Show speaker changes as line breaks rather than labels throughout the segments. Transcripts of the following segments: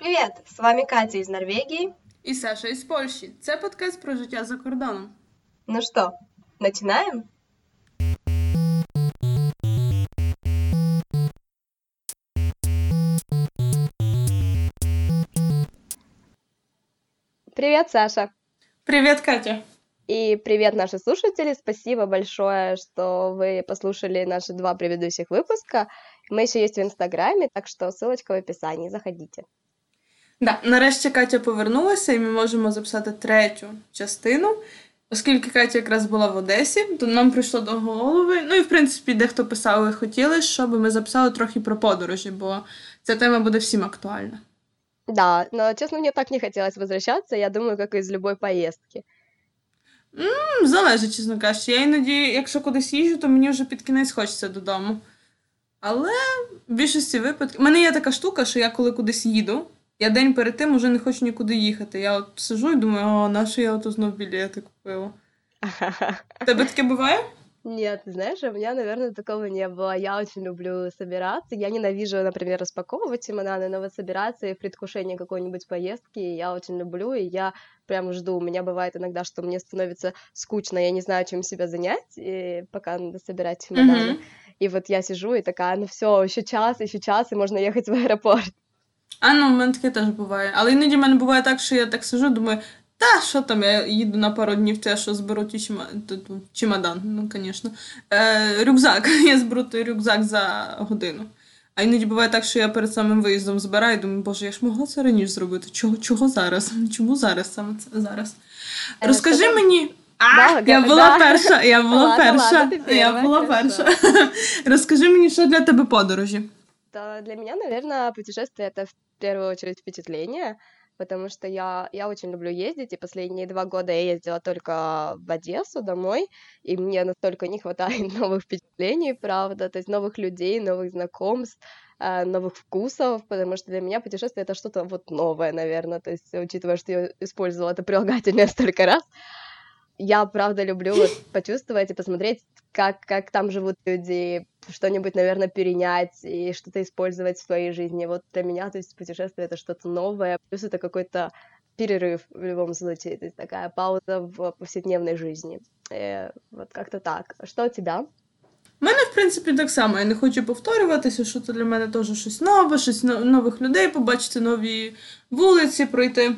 Привет! С вами Катя из Норвегии.
І Саша із Польщі. Це подкаст про життя за кордоном.
Ну что, начинаем? Привет, Саша!
Привіт, Катя!
И привет, наши слушатели! Спасибо большое, что вы послушали наши два предыдущих выпуска. Мы еще есть в Инстаграме, так что ссылочка в описании. Заходите.
Да, нарешті Катя повернулася, і ми можемо записати третю частину. Оскільки Катя якраз була в Одесі, то нам прийшло до голови. Ну і в принципі, дехто писав і хотіли, щоб ми записали трохи про подорожі, бо ця тема буде всім актуальна.
Да, но, честно, мне так не хотелось возвращаться, я думаю, как из любой поездки.
М, Залежить, чесно кажучи. Я іноді, якщо кудись їжджу, то мені вже під кінець хочеться додому. Але в більшості випадків. У мене є така штука, що я коли кудись їду, я день перед тим уже не хочу нікуди їхати. Я от сижу і думаю, о, на що я ото знов білети купила. У Тебе таке буває?
Нет, ты знаешь, у меня, наверное, такого не было. Я очень люблю собираться. Я ненавижу, например, распаковывать чемоданы, но вот собираться и в предвкушении какой-нибудь поездки я очень люблю, и я прям жду. У меня бывает иногда, что мне становится скучно, я не знаю, чем себя занять, и пока надо собирать чемоданы.
Мгм.
И вот я сижу и такая, ну все, еще час, еще час, и можно ехать в аэропорт.
А ну, в мене таке теж буває. Але іноді в мене буває так, що я так сижу, думаю, та що там, я їду на пару днів, те, що зберу ті чемодан, ну, звісно. Е, рюкзак. Я зберу той рюкзак за годину. А іноді буває так, що я перед самим виїздом збираю, і думаю, боже, я ж могла це раніше зробити. Чого, чого зараз? Чому зараз саме це зараз?
Е,
Розкажи мені. А,
Да,
я була
да.
перша, я була
Ладно,
перша.
ладно, ти
я
перша,
була перша. Розкажи мені, що для тебе подорожі?
Да, для меня, наверное, путешествие это в первую очередь впечатление, потому что я, я очень люблю ездить, и последние два года я ездила только в Одессу домой, и мне настолько не хватает новых впечатлений, правда, то есть новых людей, новых знакомств, э, новых вкусов, потому что для меня путешествие это что-то вот новое, наверное, то есть учитывая, что я использовала это прилагательное столько раз, я правда люблю вот почувствовать и посмотреть, как, как там живут люди, что-нибудь, наверное, перенять и что-то использовать в своей жизни. Вот для меня, то есть путешествие это что-то новое, плюс это какой-то перерыв в любом случае, то есть такая пауза в повседневной жизни. Э, вот как-то так. А Что у тебя?
У мене, в принципі, так само. Я не хочу повторюватися, що це для мене теж щось нове, щось но- нових людей побачити, нові вулиці пройти.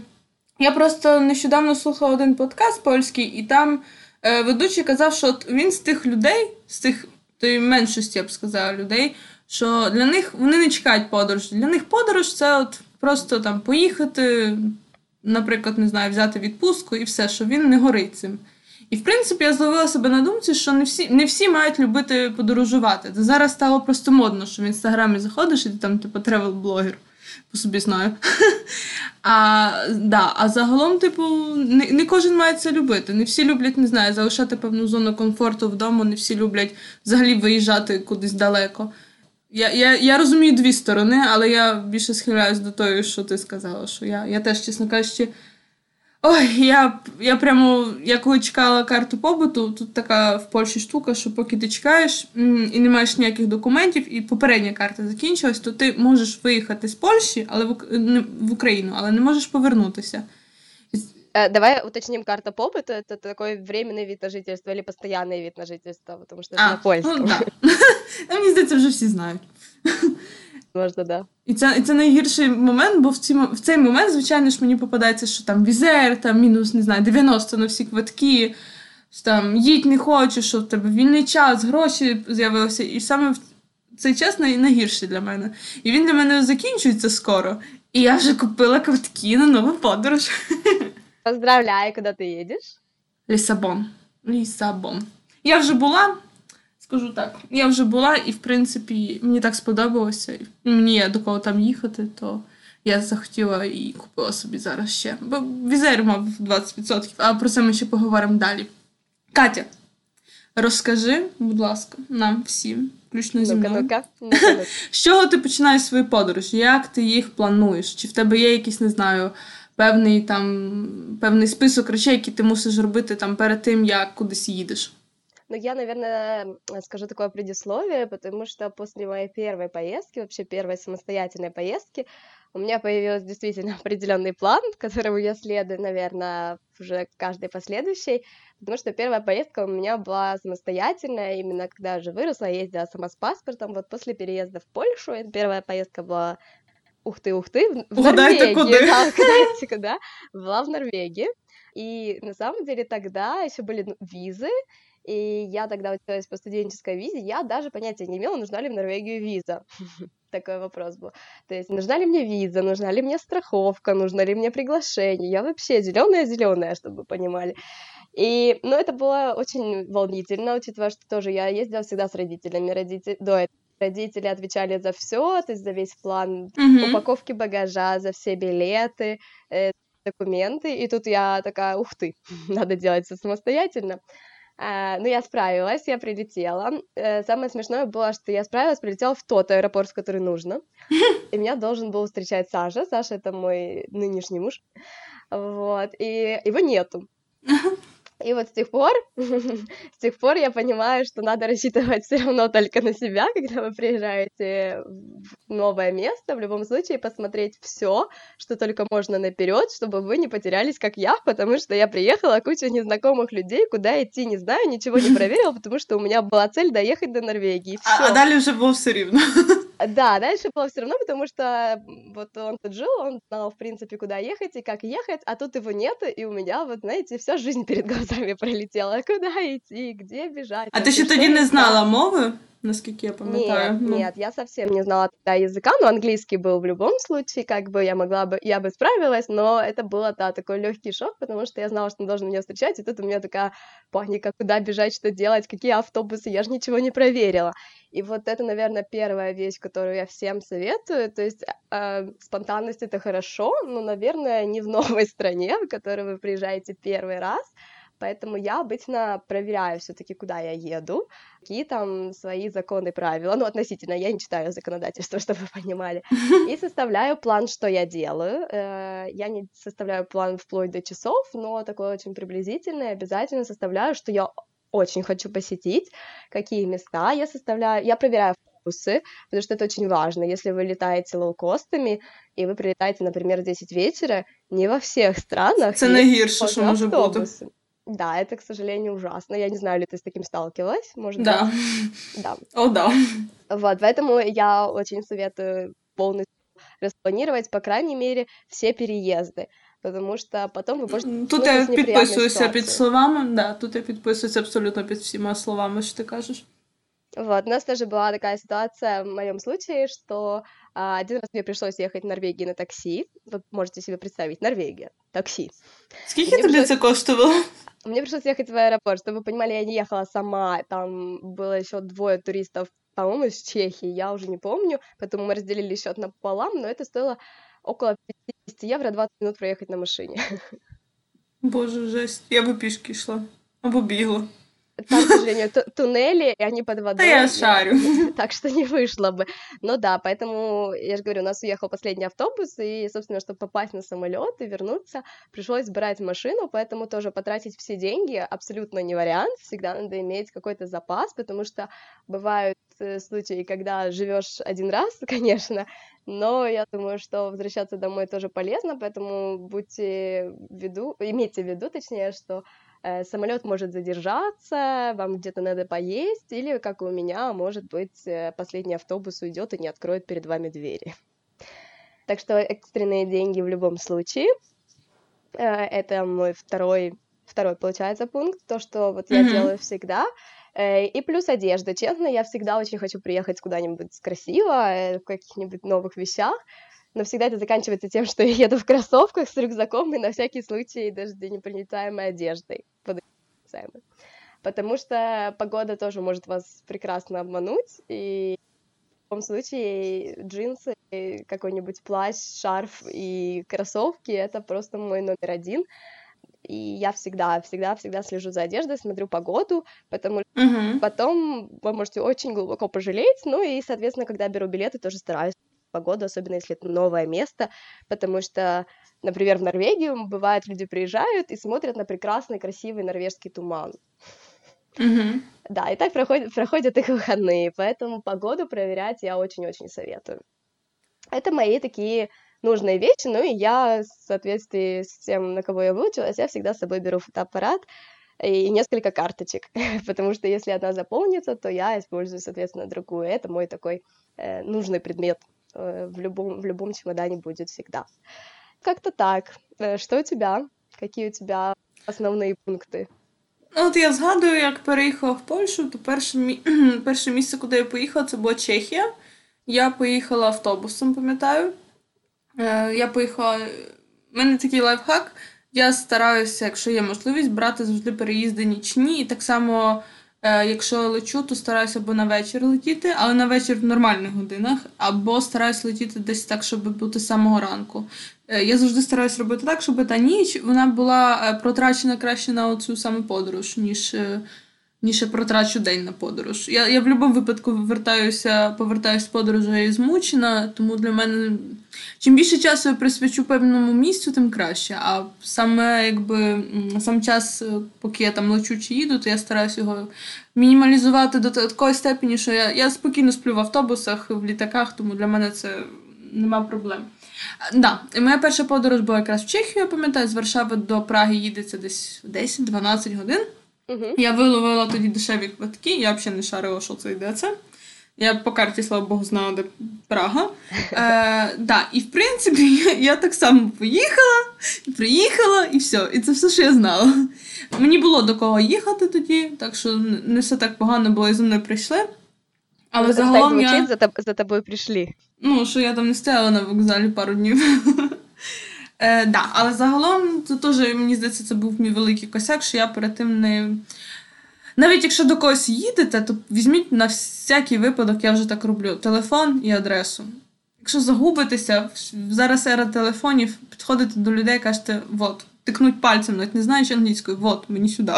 Я просто нещодавно слухала один подкаст польський, і там е, ведучий казав, що от він з тих людей, з тих тої меншості, я б сказала, людей, що для них вони не чекають подорожі. Для них подорож це от просто там поїхати, наприклад, не знаю, взяти відпустку і все, що він не горить цим. І в принципі я зловила себе на думці, що не всі, не всі мають любити подорожувати. Це зараз стало просто модно, що в інстаграмі заходиш і ти там, типу, тревел-блогер. По собі знаю. А, да, а загалом, типу, не, не кожен має це любити. Не всі люблять, не знаю, залишати певну зону комфорту вдома, не всі люблять взагалі виїжджати кудись далеко. Я, я, я розумію дві сторони, але я більше схиляюсь до того, що ти сказала. Що я, я теж, чесно кажучи, Ой, я, я прямо, я коли чекала карту побуту, тут така в Польщі штука, що поки ти чекаєш м, і не маєш ніяких документів, і попередня карта закінчилась, то ти можеш виїхати з Польщі, але в, Ук- не- в Україну, але не можеш повернутися.
Э, давай уточним, карта побыта это такой временный вид на жительство или постоянный вид на жительство, потому что это на польском.
ну, да. Ну, Мені здається, вже всі знають.
Можно, да.
І це, і це найгірший момент, бо в, ці, в цей момент, звичайно ж, мені попадається, що там візер, там мінус, не знаю, 90 на всі квитки, що там їдь не хочеш, що в тебе вільний час, гроші з'явилися. І саме в цей час най, найгірший для мене. І він для мене закінчується скоро. І я вже купила квитки на нову подорож.
Поздравляю, куда ты едешь?
Лісабон. Лісабон. Я вже була, скажу так, я вже була, і в принципі мені так сподобалося. Мені є до кого там їхати, то я захотіла і купила собі зараз ще. Бо візер мав 20%, а про це ми ще поговоримо далі. Катя, розкажи, будь ласка, нам всім, включно зі мною. З чого ти починаєш свої подорожі? Як ти їх плануєш? Чи в тебе є якийсь, не знаю, певний там певний список речей, які ти мусиш робити там перед тим, як кудись їдеш?
Ну, я, наверное, скажу такое предисловие, потому что после моей первой поездки, вообще первой самостоятельной поездки, у меня появился действительно определенный план, которому я следую, наверное, уже каждый последующий, потому что первая поездка у меня была самостоятельная, именно когда я уже выросла, я ездила сама с паспортом, вот после переезда в Польшу, первая поездка была ух ты, ух ты, в, в Норвегии, куда? да, угадайте куда, была в Норвегии, и на самом деле тогда еще были ну, визы, и я тогда училась по студенческой визе, я даже понятия не имела, нужна ли в Норвегию виза. Такой вопрос был. То есть, нужна ли мне виза, нужна ли мне страховка, нужно ли мне приглашение. Я вообще зеленая-зеленая, чтобы вы понимали. И, ну, это было очень волнительно, учитывая, что тоже я ездила всегда с родителями. Родители, до этого родители отвечали за все, то есть за весь план mm-hmm. упаковки багажа, за все билеты, э, документы. И тут я такая, ух ты, надо делать все самостоятельно. Uh, ну, я справилась, я прилетела. Uh, самое смешное было, что я справилась, прилетела в тот аэропорт, в который нужно. И меня должен был встречать Саша. Саша — это мой нынешний муж. Вот. И его нету. И вот с тех пор, с тех пор я понимаю, что надо рассчитывать все равно только на себя, когда вы приезжаете в новое место, в любом случае посмотреть все, что только можно наперед, чтобы вы не потерялись, как я, потому что я приехала, куча незнакомых людей, куда идти не знаю, ничего не проверила, потому что у меня была цель доехать до Норвегии.
А, а далее уже было все равно.
Да, дальше было все равно, потому что вот он тут жил, он знал, в принципе, куда ехать и как ехать, а тут его нет, и у меня, вот, знаете, вся жизнь перед глазами пролетела. Куда идти, где бежать?
А ти ще тоді не знала мови? Насколько я пам'ятаю.
Нет, ну. нет, я совсем не знала тогда языка, но английский был в любом случае, как бы я могла бы, я бы справилась, но это было, да, такой легкий шок, потому что я знала, что он должен меня встречать, и тут у меня такая паника, куда бежать, что делать, какие автобусы, я же ничего не проверила. И вот это, наверное, первая вещь, которую я всем советую, то есть э, спонтанность это хорошо, но, наверное, не в новой стране, в которую вы приезжаете первый раз, Поэтому я обычно проверяю все-таки, куда я еду, какие там свои законы, правила, ну, относительно, я не читаю законодательство, чтобы вы понимали, и составляю план, что я делаю. Э, я не составляю план вплоть до часов, но такой очень приблизительный, обязательно составляю, что я очень хочу посетить, какие места я составляю, я проверяю автобусы, потому что это очень важно. Если вы летаете лоукостами, и вы прилетаете, например, в 10 вечера, не во всех странах
Це найгірше, що може бути.
Да, это, к сожалению, ужасно. Я не знаю, ли ты с таким сталкивалась, может
Да.
быть? Да.
О, да.
Вот, поэтому я очень советую полностью распланировать, по крайней мере, все переезды. Потому що потім ви можете
Тут я підписуюся під словами, да, тут я підписуюся абсолютно під всіма словами, що ти кажеш.
Вот, у нас тоже была такая ситуация в моем случае, что а, один раз мне пришлось ехать в Норвегии на такси. Вы можете себе представить, Норвегия, такси.
Сколько тобі пришлось... це коштувало?
Мне пришлось ехать в аэропорт, чтобы вы понимали, я не ехала сама, там было еще двое туристов, по-моему, из Чехии, я уже не помню, поэтому мы разделили счет напополам, но это стоило около 50 евро 20 минут проехать на машине.
Боже, жесть, я бы пешки шла, або бігла.
Там, к сожалению, туннели, и они под водой. Да
я шарю.
Так что не вышло бы. Но да, поэтому, я же говорю, у нас уехал последний автобус, и, собственно, чтобы попасть на самолет и вернуться, пришлось брать машину, поэтому тоже потратить все деньги абсолютно не вариант. Всегда надо иметь какой-то запас, потому что бывают э, случаи, когда живешь один раз, конечно, но я думаю, что возвращаться домой тоже полезно, поэтому будьте в виду, имейте в виду, точнее, что самолет может задержаться, вам где-то надо поесть, или, как у меня, может быть, э, последний автобус уйдет и не откроет перед вами двери. Так что экстренные деньги в любом случае. Э, это мой второй, второй получается, пункт, то, что вот я mm-hmm. делаю всегда. И плюс одежда. Честно, я всегда очень хочу приехать куда-нибудь красиво, в каких-нибудь новых вещах но всегда это заканчивается тем, что я еду в кроссовках с рюкзаком и на всякий случай даже непроницаемой одеждой. Потому что погода тоже может вас прекрасно обмануть, и в любом случае джинсы, какой-нибудь плащ, шарф и кроссовки — это просто мой номер один. И я всегда, всегда, всегда слежу за одеждой, смотрю погоду, потому что uh-huh. потом вы можете очень глубоко пожалеть. Ну и, соответственно, когда беру билеты, тоже стараюсь погоду, особенно если это новое место, потому что, например, в Норвегию бывает люди приезжают и смотрят на прекрасный, красивый норвежский туман.
Mm-hmm.
Да, и так проходят, проходят их выходные, поэтому погоду проверять я очень-очень советую. Это мои такие нужные вещи, ну и я в соответствии с тем, на кого я выучилась, я всегда с собой беру фотоаппарат и несколько карточек, потому что если одна заполнится, то я использую, соответственно, другую. Это мой такой э, нужный предмет в, любом, в любом чемодане будет всегда. Как-то так. Э, что у тебя? Какие у тебя основные пункти?
Ну, От я згадую, як переїхала в Польщу, то перше мі... перше місце, куди я поїхала, це була Чехія. Я поїхала автобусом, пам'ятаю. Е, Я поїхала. У мене такий лайфхак. Я стараюся, якщо є можливість, брати завжди переїзди нічні. І так само, якщо лечу, то стараюся або на вечір летіти, але на вечір в нормальних годинах, або стараюся летіти десь так, щоб бути з самого ранку. Е, я завжди стараюся робити так, щоб та ніч вона була е, протрачена краще на оцю саме подорож, ніж. Е, ніж я протрачу день на подорож. Я я в будь-якому випадку вертаюся, повертаюся з подорожі змучена, тому для мене чим більше часу я присвячу певному місцю, тим краще. А саме якби сам час, поки я там лечу чи їду, то я стараюся його мінімалізувати до такої степені, що я я спокійно сплю в автобусах, в літаках, тому для мене це нема проблем. Да, Моя перша подорож була якраз в Чехію, я пам'ятаю, з Варшави до Праги їдеться десь 10-12 годин. Угу. Я виловила тоді дешеві квитки, я взагалі не шарила, що це йдеться. Я по карті, слава Богу, знала, де Прага. Е, да, І в принципі, я, я так само поїхала, приїхала і все. І це все, що я знала. Мені було до кого їхати тоді, так що не все так погано було і за мною прийшли.
Але ну, загалом я... за тобою прийшли.
Ну, що я там не стояла на вокзалі пару днів. Е, да, Але загалом це теж, мені здається, це був мій великий косяк, що я перед тим не. Навіть якщо до когось їдете, то візьміть на всякий випадок, я вже так роблю, телефон і адресу. Якщо загубитеся, зараз ера телефонів, підходите до людей кажете, от, тикнуть пальцем, навіть не знаючи англійською, от, мені сюди.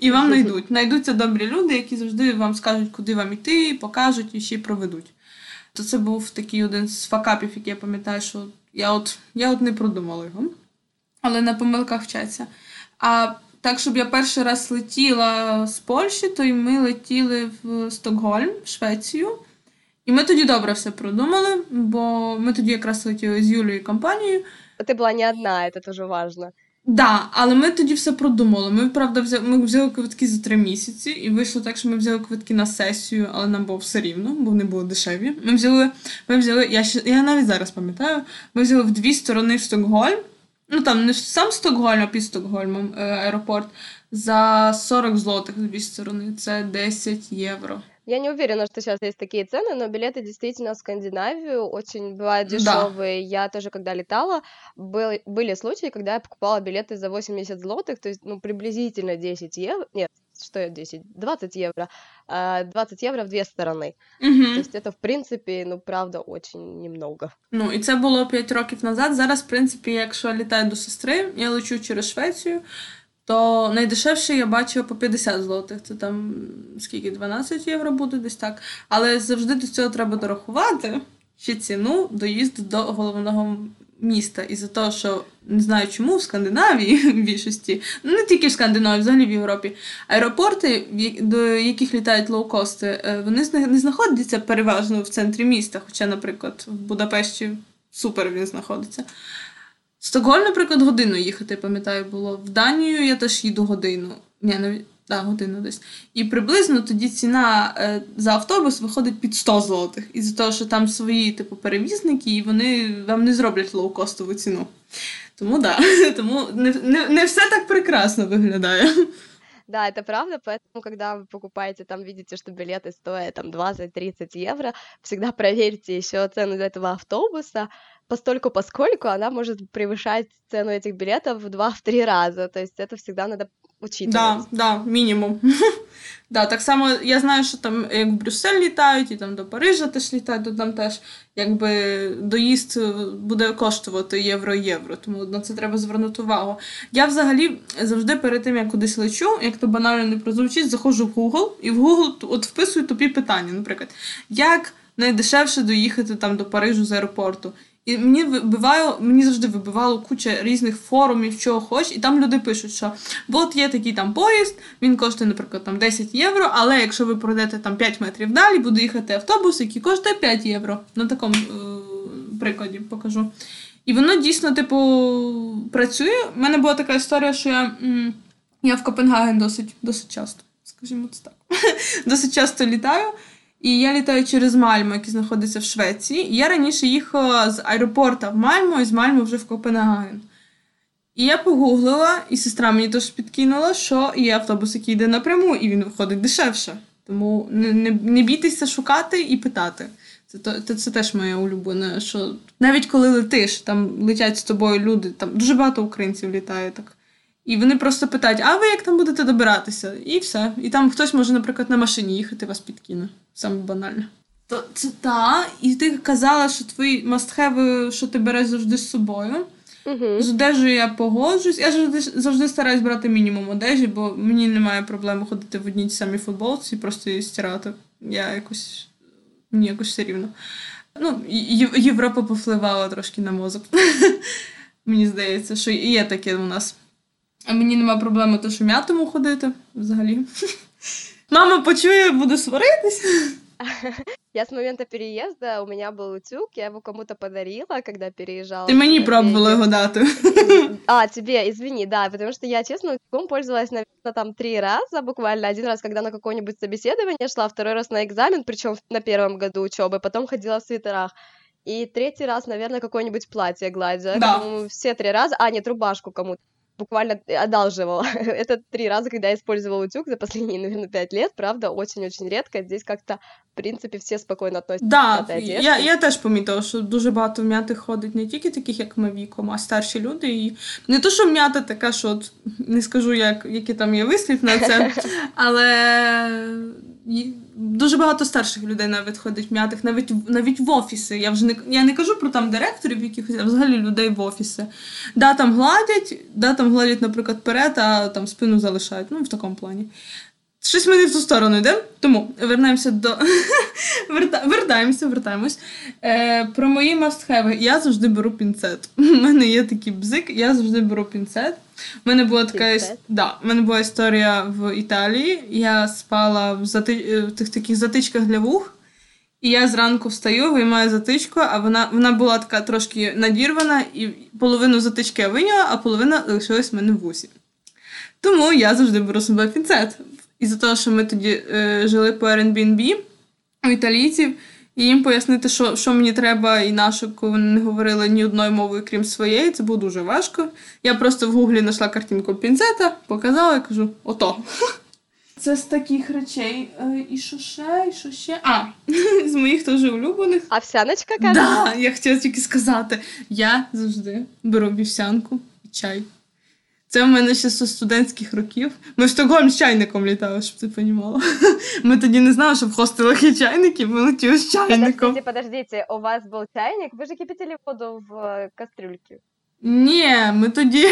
І вам знайдуть. Знайдуться добрі люди, які завжди вам скажуть, куди вам іти, покажуть і ще й проведуть. То це був такий один з факапів, який я пам'ятаю, що я от я от не продумала його, але на помилках вчаться. А так, щоб я перший раз летіла з Польщі, то й ми летіли в Стокгольм, в Швецію. І ми тоді добре все продумали, бо ми тоді якраз летіли з Юлією компанією.
Ти була не одна, це дуже важливо.
Да, але ми тоді все продумали. Ми, правда, взяли, ми взяли квитки за три місяці, і вийшло так, що ми взяли квитки на сесію, але нам було все рівно, бо вони були дешеві. Ми взяли, ми взяли, я ще я навіть зараз пам'ятаю, ми взяли в дві сторони в Стокгольм. Ну там не сам Стокгольм, а під Стокгольмом е, аеропорт за 40 злотих з дві сторони. Це 10 євро.
Я не уверена, что сейчас есть такие цены, но билеты действительно в Скандинавию очень бывают дешевые. Да. Я тоже, когда летала, был, были случаи, когда я покупала билеты за 80 злотых, то есть, ну, приблизительно 10 евро. Нет, что я 10? 20 евро. 20 евро в две стороны. Угу. То есть это, в принципі, ну, правда, очень немного.
Ну, і це було 5 років назад. Зараз, в принципі, якщо літаю до сестри, я лечу через Швецію, То найдешевше я бачила по 50 злотих. Це там скільки 12 євро буде десь так. Але завжди до цього треба дорахувати ще ціну доїзду до головного міста. І за те, що не знаю чому в Скандинавії в більшості, ну не тільки в Скандинавії, взагалі в Європі, аеропорти, до яких літають лоукости, е, вони не знаходяться переважно в центрі міста. Хоча, наприклад, в Будапешті супер він знаходиться. Стокгольм, наприклад, годину їхати, пам'ятаю, було. В Данію я теж їду годину. Ні, навіть да, годину десь. І приблизно тоді ціна е, за автобус виходить під 100 злотих. Із-за того, що там свої типу, перевізники, і вони вам не зроблять лоукостову ціну. Тому да, тому не, не, не все так прекрасно виглядає.
Да, это правда, поэтому, когда вы покупаете, там видите, что билеты стоят там 20-30 евро, всегда проверьте еще цену этого автобуса, постольку поскольку она может превышать цену этих билетов в 2-3 раза, то есть это всегда надо учитывать.
Да, да, мінімум. да, Так само я знаю, що там як в Брюссель літають, і там до Парижа теж літають, то там теж якби доїзд буде коштувати євро-євро, тому на це треба звернути увагу. Я взагалі завжди перед тим, як кудись лечу, як то банально не прозвучить, заходжу в Google і в Google от вписую тупі питання. Наприклад, як найдешевше доїхати там до Парижу з аеропорту. І мені вибивало, мені завжди вибивало куча різних форумів, чого хоч, і там люди пишуть, що от є такий там поїзд, він коштує, наприклад, там 10 євро, але якщо ви пройдете там 5 метрів далі, буде їхати автобус, який коштує 5 євро. На такому е- прикладі покажу. І воно дійсно, типу, працює. У мене була така історія, що я я в Копенгаген досить досить часто, скажімо це так. досить часто літаю. І я літаю через Мальму, який знаходиться в Швеції. І я раніше їхала з аеропорта в Мальму і з Мальму вже в Копенгаген. І я погуглила, і сестра мені теж підкинула, що є автобус, який йде напряму, і він виходить дешевше. Тому не не, не бійтеся шукати і питати. Це це, це теж моє улюблене. що Навіть коли летиш, там летять з тобою люди, там дуже багато українців літає так. І вони просто питають, а ви як там будете добиратися? І все. І там хтось може, наприклад, на машині їхати, вас підкине. Саме банально. То це та, і ти казала, що твої мастхеви, що ти береш завжди з собою.
Угу.
З одежею я погоджуюсь. Я завжди завжди стараюсь брати мінімум одежі, бо мені немає проблеми ходити в одній самій футболці і просто її стирати. Я якось мені якось все рівно. Ну, Європа повпливала трошки на мозок. Мені здається, що є таке у нас. А мені нема проблеми то, що м'ятому ходити взагалі. Мама почує, буде сваритись.
Я с момента переезда, у меня был утюг, я его кому-то подарила, когда переезжала.
Ты мені пробовала его дати.
А, тебе, извини, да, потому что я, честно, утюгом пользовалась, наверное, там три раза буквально. Один раз, когда на какое-нибудь собеседование шла, второй раз на экзамен, причем на первом году учебы, потом ходила в свитерах. И третий раз, наверное, какое-нибудь платье гладила. Да. Все три раза. А, нет, рубашку кому-то буквально одалживала. Это три раза, когда я использовала утюг за последние, наверное, пять лет, правда, очень-очень редко. Здесь как-то, в принципі, всі спокійно относяться
да, до я, я теж помітила, що дуже багато м'яти ходить не тільки таких, як ми віком, а старші люди. І не то, що м'ята така, що от, не скажу, як, який там є вислів на це, але дуже багато старших людей навіть ходить м'ятих, навіть навіть в офіси. Я вже не я не кажу про там директорів, якихось, а взагалі людей в офіси. Да, там гладять, да, там гладять, наприклад, перед, а там спину залишають. Ну, в такому плані. Щось ми не в ту сторону йдемо, тому вернемося до. Верта... Вертаємося, вертаємось. Е, Про мої мастхеви. Я завжди беру пінцет. У мене є такий бзик, я завжди беру пінцет. У мене була така да, у мене була історія в Італії. Я спала в, зати... Е, в тих таких затичках для вух. І я зранку встаю, виймаю затичку, а вона вона була така трошки надірвана, і половину затички я виняла, а половина лишилась в мене в вусі. Тому я завжди беру себе пінцет. І за того, що ми тоді е, жили по Airbnb у італійців, і їм пояснити, що що мені треба, і на що, коли вони не говорили ні одною мовою, крім своєї, це було дуже важко. Я просто в гуглі знайшла картинку пінцета, показала і кажу: ото. Це з таких речей. Е, і що ще, і що ще? А, з моїх теж улюблених.
Овсяночка, каже?
Да, я хотіла тільки сказати. Я завжди беру вівсянку і чай. Це в мене ще з студентських років. Ми в Стокгольм з чайником літали, щоб ти понімала. Ми тоді не знали, що в хостелах є чайники, ми летіли з чайником.
Подождите, подождите, у вас був чайник? Ви ж кипятили воду в е, кастрюльці?
Ні, ми тоді.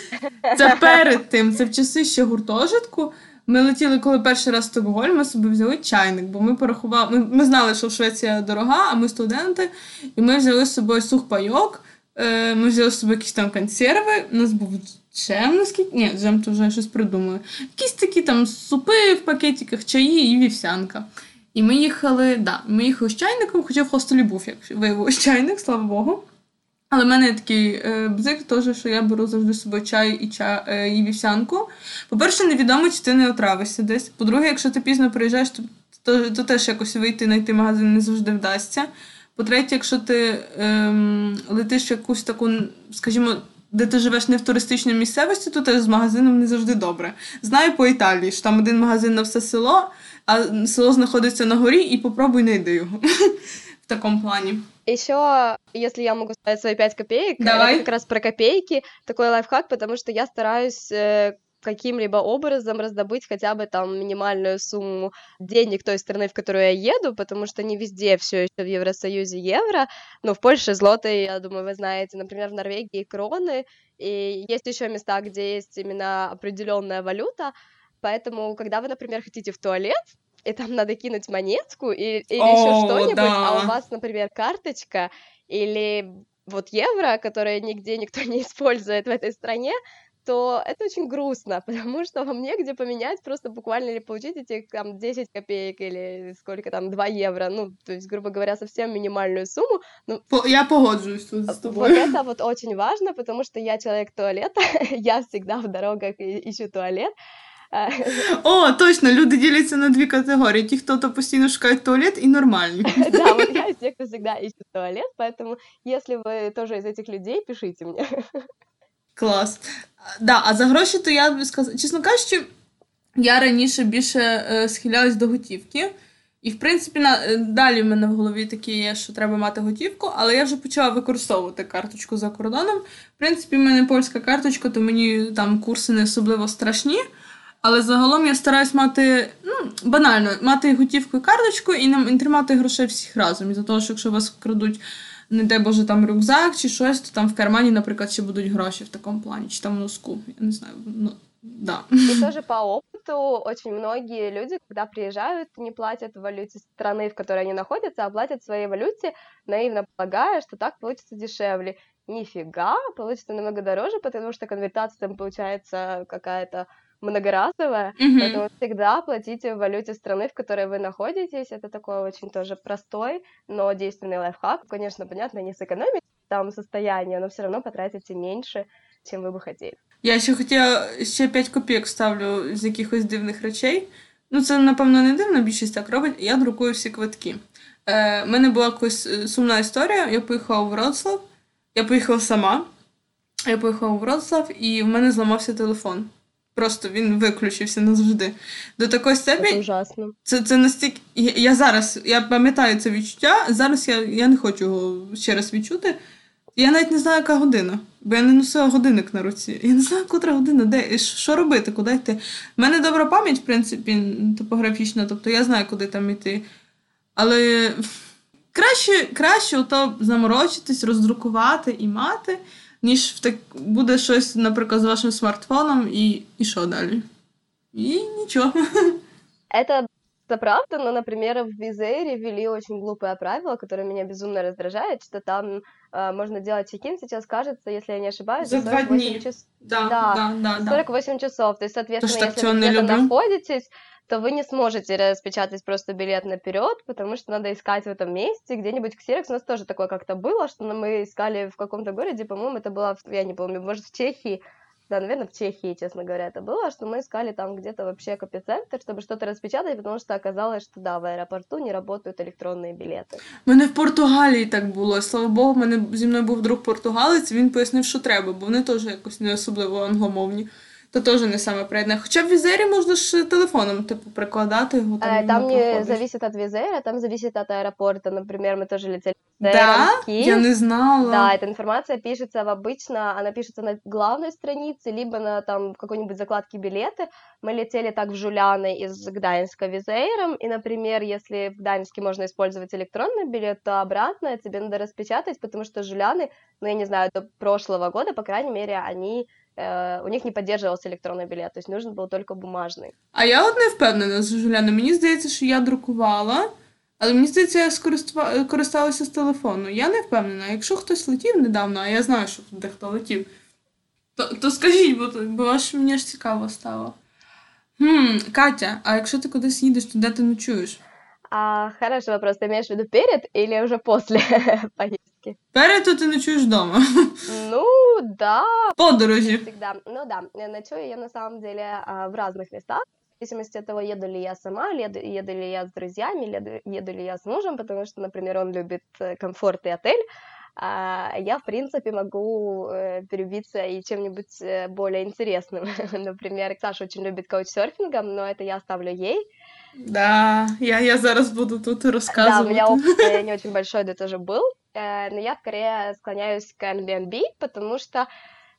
Це перед тим, це в часи ще гуртожитку. Ми летіли, коли перший раз в Стокгольм, ми собі взяли чайник, бо ми порахували. Ми, ми знали, що Швеція дорога, а ми студенти, і ми взяли з собою сухпайок, е, ми взяли з собою якісь там консерви. У нас був Джем, наскільки. Ні, джем то вже щось придумаю. Якісь такі там супи в пакетиках, чаї і вівсянка. І ми їхали, да, ми їхали з чайником, хоча в хостелі був, як виявилось, чайник, слава Богу. Але в мене такий е, бзик, теж, що я беру завжди з собою чай і ча, е, і вівсянку. По-перше, невідомо, чи ти не отравишся десь. По-друге, якщо ти пізно приїжджаєш, то, то, то теж якось вийти знайти магазин не завжди вдасться. По-третє, якщо ти ем, летиш якусь таку, скажімо, де ти живеш не в туристичній місцевості, то теж з магазином не завжди добре. Знаю по Італії, що там один магазин на все село, а село знаходиться на горі, і попробуй знайди його в такому плані.
Еще, если я могу сказать свои 5 копеек,
Давай.
это как раз про копейки, такой лайфхак, потому что я стараюсь э, каким-либо образом раздобыть хотя бы там минимальную сумму денег той страны, в которую я еду, потому что не везде все еще в Евросоюзе евро, но в Польше злоты, я думаю, вы знаете, например, в Норвегии кроны, и есть еще места, где есть именно определенная валюта, поэтому, когда вы, например, хотите в туалет, и там надо кинуть монетку и, или О, еще что-нибудь, да. а у вас, например, карточка или вот евро, которое нигде никто не использует в этой стране, то это очень грустно, потому что вам негде поменять, просто буквально или получить эти там 10 копеек или сколько там, 2 евро, ну, то есть, грубо говоря, совсем минимальную сумму. Ну,
я погоджуюсь тут с тобой.
Вот это вот очень важно, потому что я человек туалета, я всегда в дорогах ищу туалет,
о, точно, люди діляться на дві категорії: ті, хто то постійно шукають туалет, і нормальні.
Да, вот я из тех, кто всегда ищет туалет, поэтому если вы тоже из этих людей, пишите мне.
Клас. Да, а за гроші, то я б сказала, чесно кажучи, я раніше більше е, схилялась до готівки. І, в принципі, на, е, далі в мене в голові таке є, що треба мати готівку, але я вже почала використовувати карточку за кордоном. В принципі, в мене польська карточка, то мені там курси не особливо страшні. Але загалом я стараюсь мати ну, банально мати готівку і карточку і не тримати грошей всіх разом. І за того, що якщо вас вкрадуть, не дай Боже, там рюкзак чи щось, то там в кармані, наприклад, ще будуть гроші в такому плані, чи там в носку. Я не знаю. Ну, да.
И тоже по опыту очень многие люди, когда приезжают, не платят в валюте страны, в которой они находятся, а платят в своей валюте, наивно полагая, что так получится дешевле. Нифига, получится намного дороже, потому что конвертация там получается какая-то многоразовая, mm-hmm. поэтому всегда платите в валюте страны, в которой вы находитесь. Это такой очень тоже простой, но действенный лайфхак. Конечно, понятно, не сэкономить там состояние, но все равно потратите меньше, чем ви би хотіли.
Я ще хотіла ще 5 копійок ставлю з якихось дивних речей. Ну, це, напевно, не дивно, більшість так робить. Я друкую всі квитки. Е, У мене була якась е, сумна історія. Я поїхала в Вроцлав, я поїхала сама. Я поїхала в Вроцлав, і в мене зламався телефон. Просто він виключився назавжди. До такої степені.
Це ужасно.
Це це настільки. Я, я зараз я пам'ятаю це відчуття. Зараз я я не хочу його ще раз відчути. Я навіть не знаю, яка година, бо я не носила годинник на руці. Я не знаю, котра година, де що робити, куди йти. У мене добра пам'ять, в принципі, топографічна, тобто я знаю, куди там йти. Але краще краще ото заморочитись, роздрукувати і мати ніж в так буде щось, наприклад, з вашим смартфоном, і і що далі? І нічого.
Это это правда, но, например, в Визере ввели очень глупое правило, которое меня безумно раздражает, что там э, можно делать чекин, сейчас кажется, если я не ошибаюсь,
за два дня. Час...
Да, да, да, да, 48 часов. То есть, соответственно, То, если вы где-то находитесь, то вы не сможете распечатать просто билет наперед, потому что надо искать в этом месте, где-нибудь Ксерокс. У нас тоже такое как-то было, что мы искали в каком-то городе, по-моему, это было, я не помню, может, в Чехии, да, наверное, в Чехии, честно говоря, это было, что мы искали там где-то вообще копицентр, чтобы что-то распечатать, потому что оказалось, что да, в аеропорту не работают електронні білети.
У мене в Португалії так було. Слава Богу, в мене зі мною був друг португалець, він пояснив, що треба, бо вони теж якось не особливо англомовні. то теж не саме приєднане. Хоча в візері можна ж телефоном типу, прикладати його.
Там, там не зависит от визера, там зависит от аэропорта. Например, мы тоже летели
да? Я не знала.
Да, эта информация пишется в обычно, она пишется на главной странице, либо на там какой-нибудь закладке билеты. Мы летели так в Жуляны из Гданьска визейром, и, например, если в Гданьске можно использовать электронный билет, то обратно тебе надо распечатать, потому что Жуляны, ну, я не знаю, до прошлого года, по крайней мере, они Э, у них не поддерживался електронний білет, тобто нужен був тільки бумажний.
А я от не впевнена Жуляна. Мені здається, що я друкувала, але мені здається, я скористува... користалася з телефону. Я не впевнена. Якщо хтось летів недавно, а я знаю, що дехто летів, то то скажіть, бо бо аж мені ж цікаво стало. Хм, Катя, а якщо ти кудись їдеш, то де ти ночуєш?
А, Хороший вопрос. Ты имеешь в виду перед или уже после поездки?
Перед, то ты ночуешь дома.
Ну, да.
Подорожи.
Всегда. Ну да, ночую я на самом деле а, в разных местах. В зависимости от того, еду ли я сама, еду, еду ли я с друзьями, еду, еду ли я с мужем, потому что, например, он любит э, комфорт и отель, а я, в принципе, могу э, перебиться и чем-нибудь э, более интересным. Например, Саша очень любит каучсерфингом, но это я оставлю ей.
Да, я, я зараз буду тут рассказывать.
Да, у меня опыт не очень большой, да тоже был, но я скорее склоняюсь к Airbnb, потому что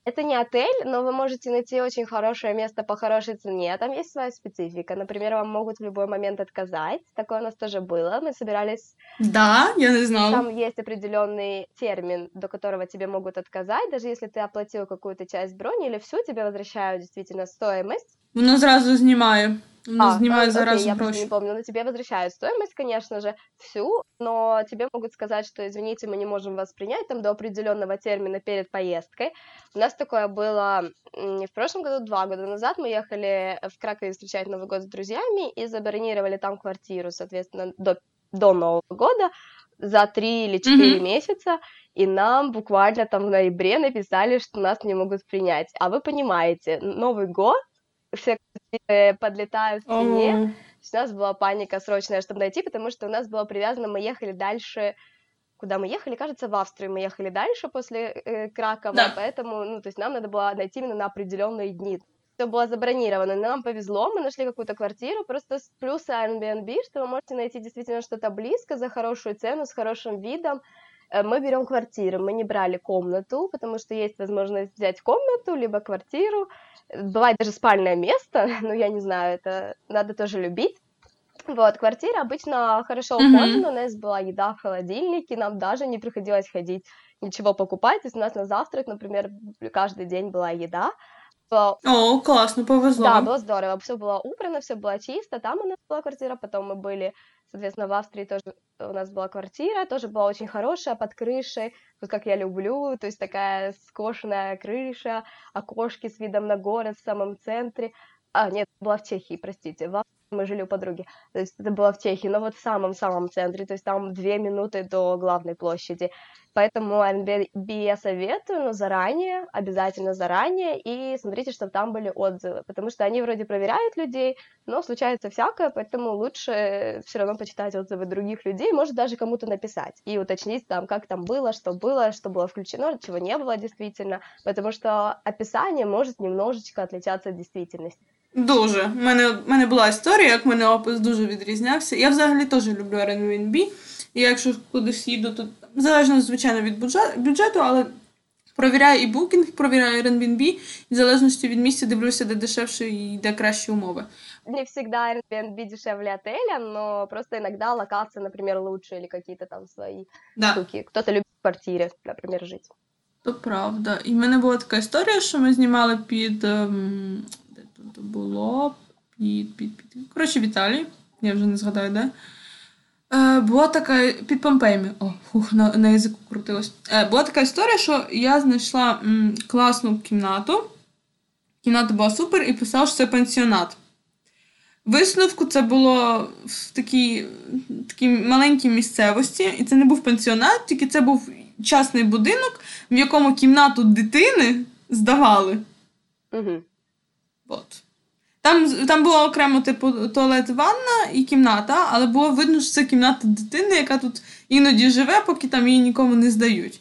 это не отель, но вы можете найти очень хорошее место по хорошей цене. Там есть своя специфика. Например, вам могут в любой момент отказать. Такое у нас тоже было. Мы собирались...
Да, я не знала.
Там есть определенный термин, до которого тебе могут отказать. Даже если ты оплатил какую-то часть брони или всю, тебе возвращают действительно стоимость.
Воно зразу знімає. Воно
А,
знімає
э,
зараз
окей, я просто
гроші.
не помню, но тебе возвращают стоимость, конечно же, всю, но тебе могут сказать, что, извините, мы не можем вас принять там до определенного термина перед поездкой. У нас такое было м, не в прошлом году, два года назад мы ехали в Кракове встречать Новый год с друзьями и забронировали там квартиру, соответственно, до, до Нового года за три или четыре
Мгм.
месяца, и нам буквально там в ноябре написали, что нас не могут принять. А вы понимаете, Новый год, все подлетают есть у нас была паника срочная, чтобы найти, потому что у нас было привязано, мы ехали дальше, куда мы ехали, кажется, в Австрию мы ехали дальше после э, Кракова,
Да.
поэтому, ну, то есть нам надо было найти именно на определенные дни. Все было забронировано, но нам повезло, мы нашли какую-то квартиру, просто с плюса Airbnb, что вы можете найти действительно что-то близко, за хорошую цену, с хорошим видом. Э, Мы берем квартиру, мы не брали комнату, потому что есть возможность взять комнату, либо квартиру. Бывает даже спальное место, но я не знаю, это надо тоже любить. Вот, квартира обычно хорошо ухожена, у нас была еда в холодильнике, нам даже не приходилось ходить ничего покупать. То есть у нас на завтрак, например, каждый день была еда.
О, класно, повезло.
да, было здорово. Все было убрано, все было чисто. Там у нас была квартира, потом мы были, соответственно, в Австрии тоже у нас была квартира, тоже была очень хорошая, под крышей, вот как я люблю, то есть такая скошенная крыша, окошки с видом на город в самом центре. А, нет, была в Чехии, простите, в Австрии мы жили у подруги, то есть это было в Чехии, но вот в самом-самом центре, то есть там две минуты до главной площади. Поэтому Airbnb я советую, но заранее, обязательно заранее, и смотрите, чтобы там были отзывы, потому что они вроде проверяют людей, но случается всякое, поэтому лучше все равно почитать отзывы других людей, может даже кому-то написать и уточнить там, как там было, что было, что было включено, чего не было действительно, потому что описание может немножечко отличаться от действительности.
Дуже. У мене, в мене була історія, як в мене опис дуже відрізнявся. Я взагалі теж люблю Airbnb. І якщо кудись їду, то залежно, звичайно, від бюджету, але провіряю і Booking, провіряю Airbnb, і в залежності від місця дивлюся, де дешевше і де кращі умови.
Не всегда Airbnb дешевле отеля, но просто иногда локации, например, лучше или какие-то там свои
Да.
штуки. Кто-то любит в квартире, например, жить.
То правда. І в мене була така історія, що ми знімали під. де тут було? Під, під, під. Коротше, в Італії. Я вже не згадаю, де. Е, була така під Помпеями. О, фух, на, на язику крутилось. Е, була така історія, що я знайшла м, класну кімнату. Кімната була супер і писала, що це пансіонат. Висновку це було в такій, такій маленькій місцевості, і це не був пансіонат, тільки це був частний будинок, в якому кімнату дитини здавали.
Мгм.
От. Там, там було окремо, типу, туалет, ванна і кімната, але було видно, що це кімната дитини, яка тут іноді живе, поки там її нікому не здають.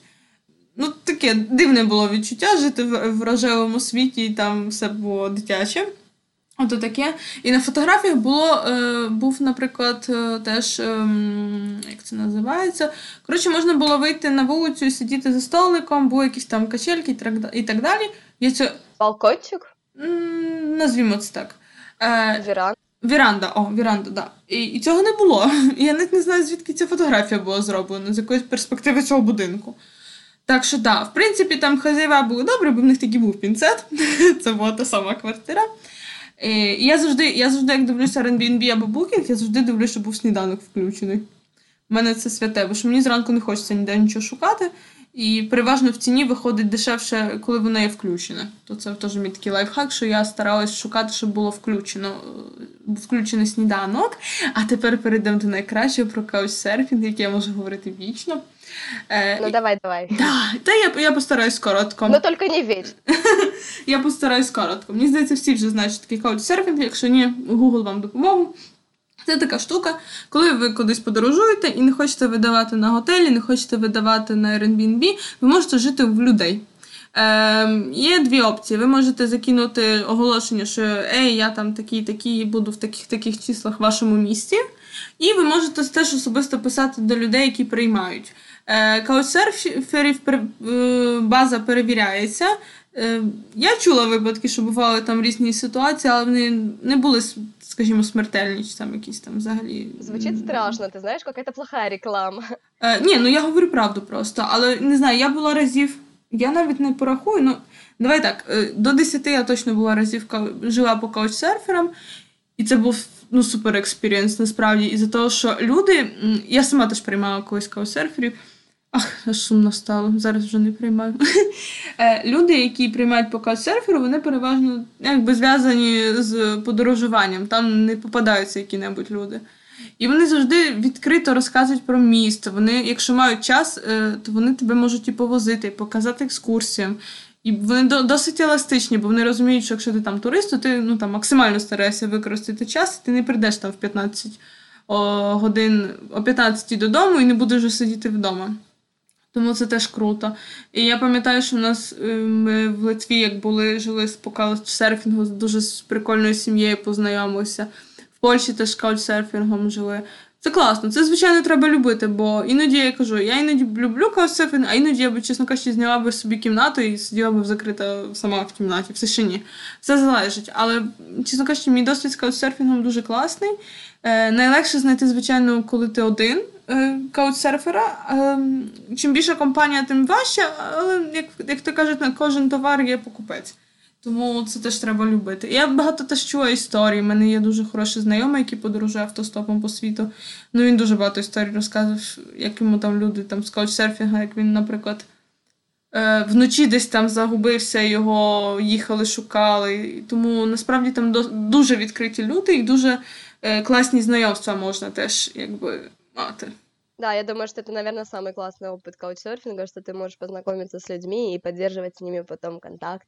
Ну, таке дивне було відчуття жити в, в рожевому світі, і там все було дитяче. Ото таке. І на фотографіях було, е, був, наприклад, е, теж, ем, як це називається. Коротше, можна було вийти на вулицю і сидіти за столиком, були якісь там качельки і так, далі. Я це,
Балкончик,
назвімо це так. Е,
веранда.
Віранда, о, віранда, да. І, і цього не було. Я навіть не знаю, звідки ця фотографія була зроблена, з якоїсь перспективи цього будинку. Так що, да, в принципі, там хазяєва були добре, бо в них таки був пінцет. Це була та сама квартира. І я завжди, я завжди, як дивлюся Airbnb або Booking, я завжди дивлюся, щоб був сніданок включений. У мене це святе, бо що мені зранку не хочеться ніде нічого шукати. І переважно в ціні виходить дешевше, коли воно є включене. То це теж мій такий лайфхак, що я старалась шукати, щоб було включено е, включений сніданок. А тепер перейдемо до найкращого про каучсерфінг, який я можу говорити вічно. Е,
Ну давай, давай.
да, та я, я постараюсь коротко.
Но только не веч.
Я постараюсь коротко. Мені здається, всі вже знають, що таке каучсерфінг. Якщо ні, Google вам в допомогу. Це така штука, коли ви кудись подорожуєте і не хочете видавати на готелі, не хочете видавати на Airbnb, ви можете жити в людей. Ем, є дві опції. Ви можете закинути оголошення, що ей, я там такий, такий, буду в таких таких числах в вашому місті. І ви можете теж особисто писати до людей, які приймають. Е, Каучсерферів е, база перевіряється. Е, Я чула випадки, що бували там різні ситуації, але вони не були, скажімо, смертельні, чи там якісь там взагалі.
Звучит страшно, ты знаешь, какая-то плохая реклама.
Е, ні, ну я говорю правду просто, але не знаю, я була разів, я навіть не порахую, ну давай так, е, до 10 я точно була разів жила по каучсерферам, І це був ну, супер experience, насправді. І за того, що люди. Я сама теж приймала колись каучсерферів. Ах, сумно стало, зараз вже не приймаю. Е, люди, які приймають по каучсерферу, вони переважно якби зв'язані з подорожуванням, там не попадаються які-небудь люди. І вони завжди відкрито розказують про місто. Вони, якщо мають час, е, то вони тебе можуть і повозити, і показати екскурсіям. І вони досить еластичні, бо вони розуміють, що якщо ти там турист, то ти ну, там, максимально стараєшся використати час, і ти не прийдеш там в 15 о, годин о 15 додому і не будеш вже сидіти вдома. Тому це теж круто. І я пам'ятаю, що в нас е, ми в Литві, як були, жили з серфінгу, дуже прикольною сім'єю познайомилися. В Польщі теж каучсерфінгом жили. Це класно, це, звичайно, треба любити, бо іноді я кажу, я іноді люблю каусерфінг, а іноді я б, чесно кажучи, зняла би собі кімнату і сиділа б закрита сама в кімнаті, все ще ні. Це залежить. Але, чесно кажучи, мій досвід з каучсерфінгом дуже класний. Е, Найлегше знайти, звичайно, коли ти один е, каучсерфера. Е, чим більша компанія, тим важче, але як як то кажуть, на кожен товар є покупець. Тому це теж треба любити. Я багато теж чула історій. У мене є дуже хороший знайомий, який подорожує автостопом по світу. Ну він дуже багато історій розказував, як йому там люди там з каучсерфінга, як він, наприклад, е, вночі десь там загубився, його їхали, шукали. Тому насправді там дуже відкриті люди і дуже е, класні знайомства можна теж якби мати.
Да, я думаю, что это, наверное, самый классный опыт каучсерфинга, что ты можешь познакомиться с людьми и поддерживать с ними потом контакт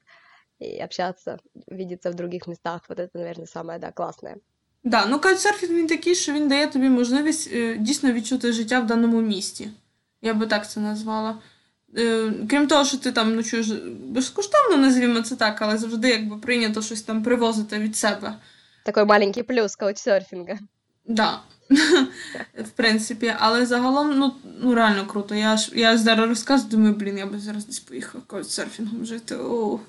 и общаться, видеться в других местах. Вот это, наверное, самое да, классное.
Да, ну каучсерфінг він такий, що він дає тобі можливість е, дійсно відчути життя в даному місті. Я би так це назвала. Е, крім того, що ти там ночуєш безкоштовно, називаємо це так, але завжди якби прийнято щось там привозити від себе.
Такий маленький плюс каучсерфінга. Так.
Да. В принципі, але загалом, ну ну реально круто. Я ж я зараз розказую, думаю, блін, я би зараз десь поїхав каучсерфінгом жити. О,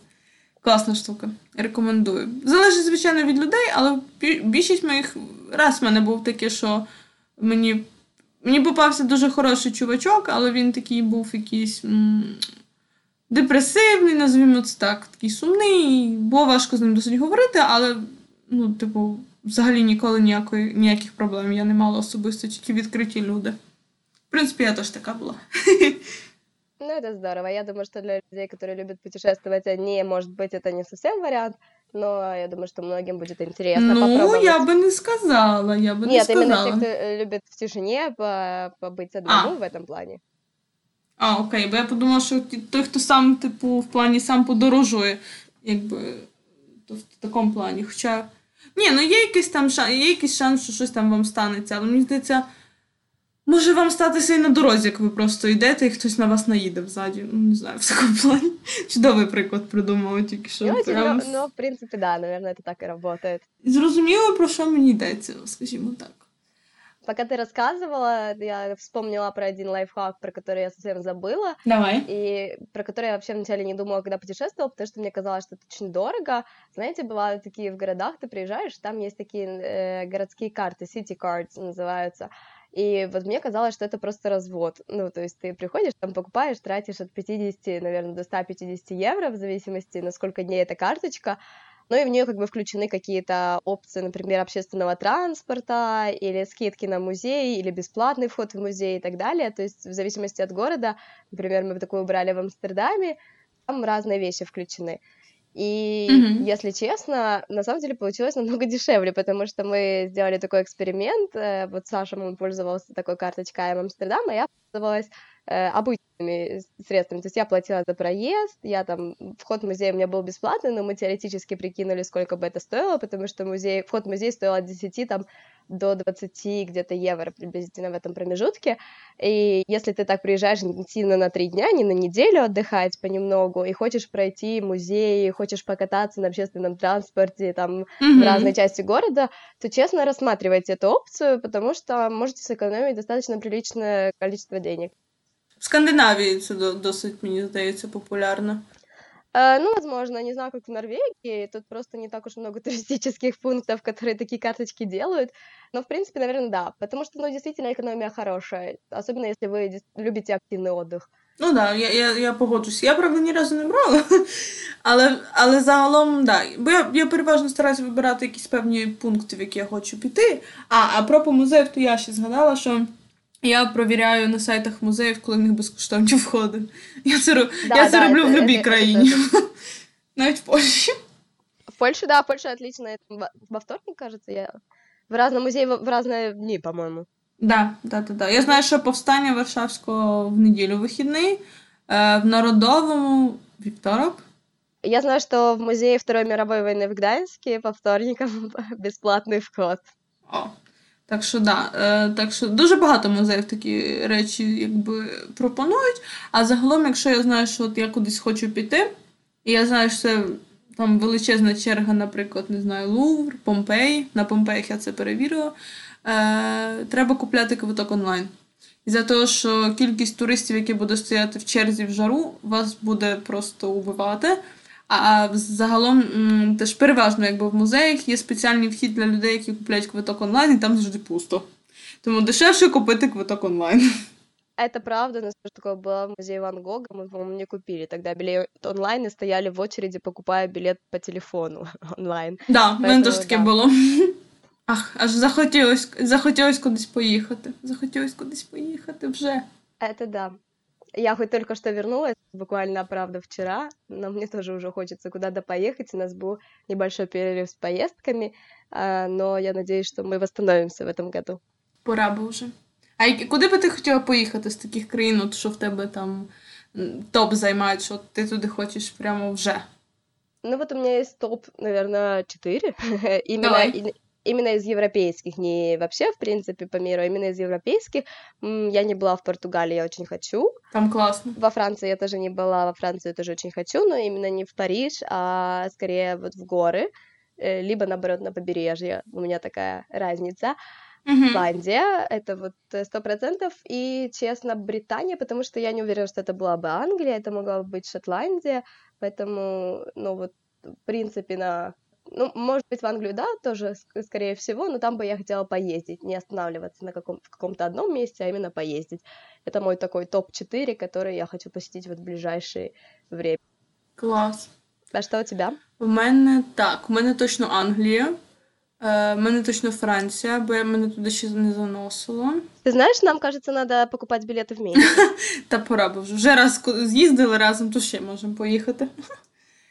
класна штука. Рекомендую. Залежить, звичайно, від людей, але більшість моїх раз в мене був таке, що мені мені попався дуже хороший чувачок, але він такий був якийсь м- депресивний, називаємо це так, такий сумний. Було важко з ним досить говорити, але, ну, типу взагалі ніколи ніякої, ніяких проблем я не мала особисто, тільки відкриті люди. В принципі, я теж така була.
Ну, это здорово. Я думаю, что для людей, которые любят путешествовать, они, может быть, это не совсем вариант, но я думаю, что многим будет интересно
ну,
попробовать.
я бы не сказала, я бы
Нет,
не сказала.
именно те, кто э, любит в тишине побыть одному а. в этом плане.
А, окей, бо я подумала, що той, хто сам, типу, в плані сам подорожує, якби то в такому плані. Хоча ні, ну є якийсь там шанс, є якийсь шанс, що щось там вам станеться, але мені здається, може вам статися і на дорозі, як ви просто йдете, і хтось на вас наїде взаді. Ну, не знаю, в такому плані. Чудовий приклад придумала тільки що.
Ну, прям... ну, в принципі, да, наверное, це так і працює.
Зрозуміло, про що мені йдеться, скажімо так.
Пока ты рассказывала, я вспомнила про один лайфхак, про который я совсем забыла.
Давай.
И про который я вообще вначале не думала, когда путешествовала, потому что мне казалось, что это очень дорого. Знаете, бывают такие в городах, ты приезжаешь, там есть такие э, городские карты, city cards называются. И вот мне казалось, что это просто развод. Ну, то есть ты приходишь, там покупаешь, тратишь от 50, наверное, до 150 евро, в зависимости, на сколько дней эта карточка, но и в нее как бы включены какие-то опции, например, общественного транспорта или скидки на музей или бесплатный вход в музей и так далее. То есть в зависимости от города, например, мы такую брали в Амстердаме, там разные вещи включены. И, mm-hmm. если честно, на самом деле получилось намного дешевле, потому что мы сделали такой эксперимент. Э, вот Саша, он пользовался такой карточкой Амстердам, а я пользовалась э, обычными средствами. То есть я платила за проезд, я там, вход в музей у меня был бесплатный, но мы теоретически прикинули, сколько бы это стоило, потому что музей, вход в музей стоил от 10 там, до 20 где-то евро приблизительно в этом промежутке. И если ты так приезжаешь сильно на три дня, не на неделю отдыхать понемногу, и хочешь пройти музей, хочешь покататься на общественном транспорте там mm-hmm. в разной части города, то честно рассматривайте эту опцию, потому что можете сэкономить достаточно приличное количество денег.
В Скандинавії це досить, мені здається, популярно.
Э, ну, возможно, не знаю, как в Норвегии, тут просто не так уж много туристических пунктов, которые такие карточки делают, но, в принципе, наверное, да, потому что, ну, действительно, экономия хорошая, особенно если вы любите активный отдых.
Ну да, я я, я погоджусь. Я, правда, ні разу не брала, Але, але загалом, да. Бо я, я переважно стараюся вибирати якісь певні пункти, в які я хочу піти. А, а про по музеїв, то я ще згадала, що я провіряю на сайтах музеїв, коли в них безкоштовні входи. Я це, ро-
Да,
я це
да,
роблю
це-
в будь-якій
це- це
країні. Навіть в Польщі.
В Польше, да, Польша отлично. Это во во вторник, кажется, я... В разном музее в в разные дни, по-моему.
Да, да, да, да. Я знаю, що повстання Варшавського в неділю вихідний, е, в Народовому вівторок.
Я знаю, что в музее Второй мировой войны в Гданьске по вторникам бесплатный вход.
О. так що да, е, так що дуже багато музеїв такі речі якби пропонують. А загалом, якщо я знаю, що от я кудись хочу піти, і я знаю, що це там величезна черга, наприклад, не знаю, Лувр, Помпей. На Помпеях я це перевірила. Е, треба купляти квиток онлайн. І за того, що кількість туристів, які будуть стояти в черзі в жару, вас буде просто убивати. А загалом м, теж переважно, якби в музеях є спеціальний вхід для людей, які купляють квиток онлайн, і там завжди пусто. Тому дешевше купити квиток онлайн.
Это правда, у нас тоже такое было в музее Ван Гога, мы, по-моему, не купили тогда билет онлайн и стояли в очереди, покупая билет по телефону онлайн.
Да, в мене
Поэтому
теж таке
да.
було. Ах, аж захотілось, захотілось кудись поїхати. Захотілось кудись поїхати вже.
Это да. Я хоть только что вернулась, буквально, правда, вчера, но мне тоже уже хочется куда-то поехать. У нас был небольшой перерыв с поездками, а, но я надеюсь, что мы восстановимся в этом году.
Пора би вже. А які- куди би ти хотіла поїхати з таких країн, от що в тебе там м, топ займають, що ти туди хочеш прямо вже?
Ну вот у меня есть топ, наверное, 4. именно,
Давай.
именно из европейских, не вообще, в принципе, по миру, а именно из европейских. Я не была в Португалии, я очень хочу.
Там класно.
Во Франции я тоже не была, во Францию тоже очень хочу, но именно не в Париж, а скорее вот в горы, э, либо наоборот на побережье. У меня такая разница. Исландия, это вот э, сто процентов, и, честно, Британия, потому что я не уверена, что это была бы Англия, это могла бы быть Шотландия, поэтому, ну вот, в принципе, на... Ну, может быть, в Англию, да, тоже, ск- скорее всего, но там бы я хотела поездить, не останавливаться на каком- в каком-то одном месте, а именно поездить. Это мой такой топ-4, который я хочу посетить вот в ближайшее время.
Клас.
А что у тебя?
У мене так, у мене точно Англія, е, у мене точно Франція, бо я мене туди ще не заносило.
Ты знаешь, нам, кажется, надо покупать билеты вместе.
Та пора б вже. Вже раз ко- з'їздили разом, то ще можемо поїхати.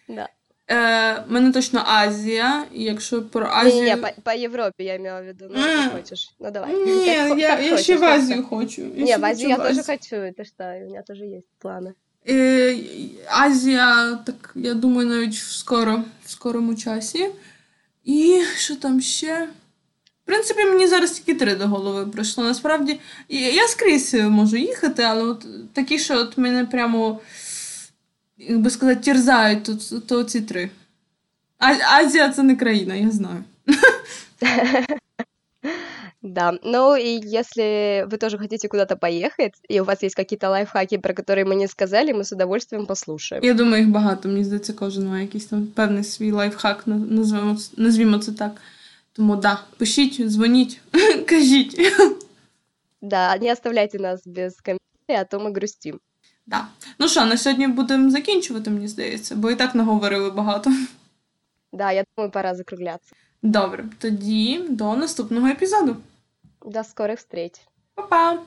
Да.
Е, мене точно Азія, якщо про Азію.
Не-не, по, по Европе я имела в виду, ну,
М.
как хочешь. Ну, давай.
Ні,
Как
я, я ще в Азію хочу. Я
Не, в
хочу
я
Азію.
хочу, ты что, у меня тоже есть планы.
Е, Азія, так я думаю, навіть в скоро, в скорому часі. І що там ще? В принципі, мені зараз тільки три до голови прийшло. Насправді, я скрізь можу їхати, але от такі, що от мене прямо, як би сказати, терзають, то, то ці три. А, Азія це не країна, я знаю.
Да, ну и если вы тоже хотите куда-то поехать, и у вас есть какие-то лайфхаки, про которые мы не сказали, мы с удовольствием послушаем.
Я думаю, їх багато. Мені здається, кожен має якийсь там певний свій лайфхак, наз- назвемо, ц- назвімо це так. Тому да, пишіть, дзвоніть, кажіть.
Да, не оставляйте нас без комментариев, а то мы грустим.
Да. Ну що, на сьогодні будемо закінчувати, мені здається, бо і так наговорили багато.
Да, я думаю, пора закруглятися.
Добре, тоді до наступного епізоду.
До скорих встреч.
Па-па!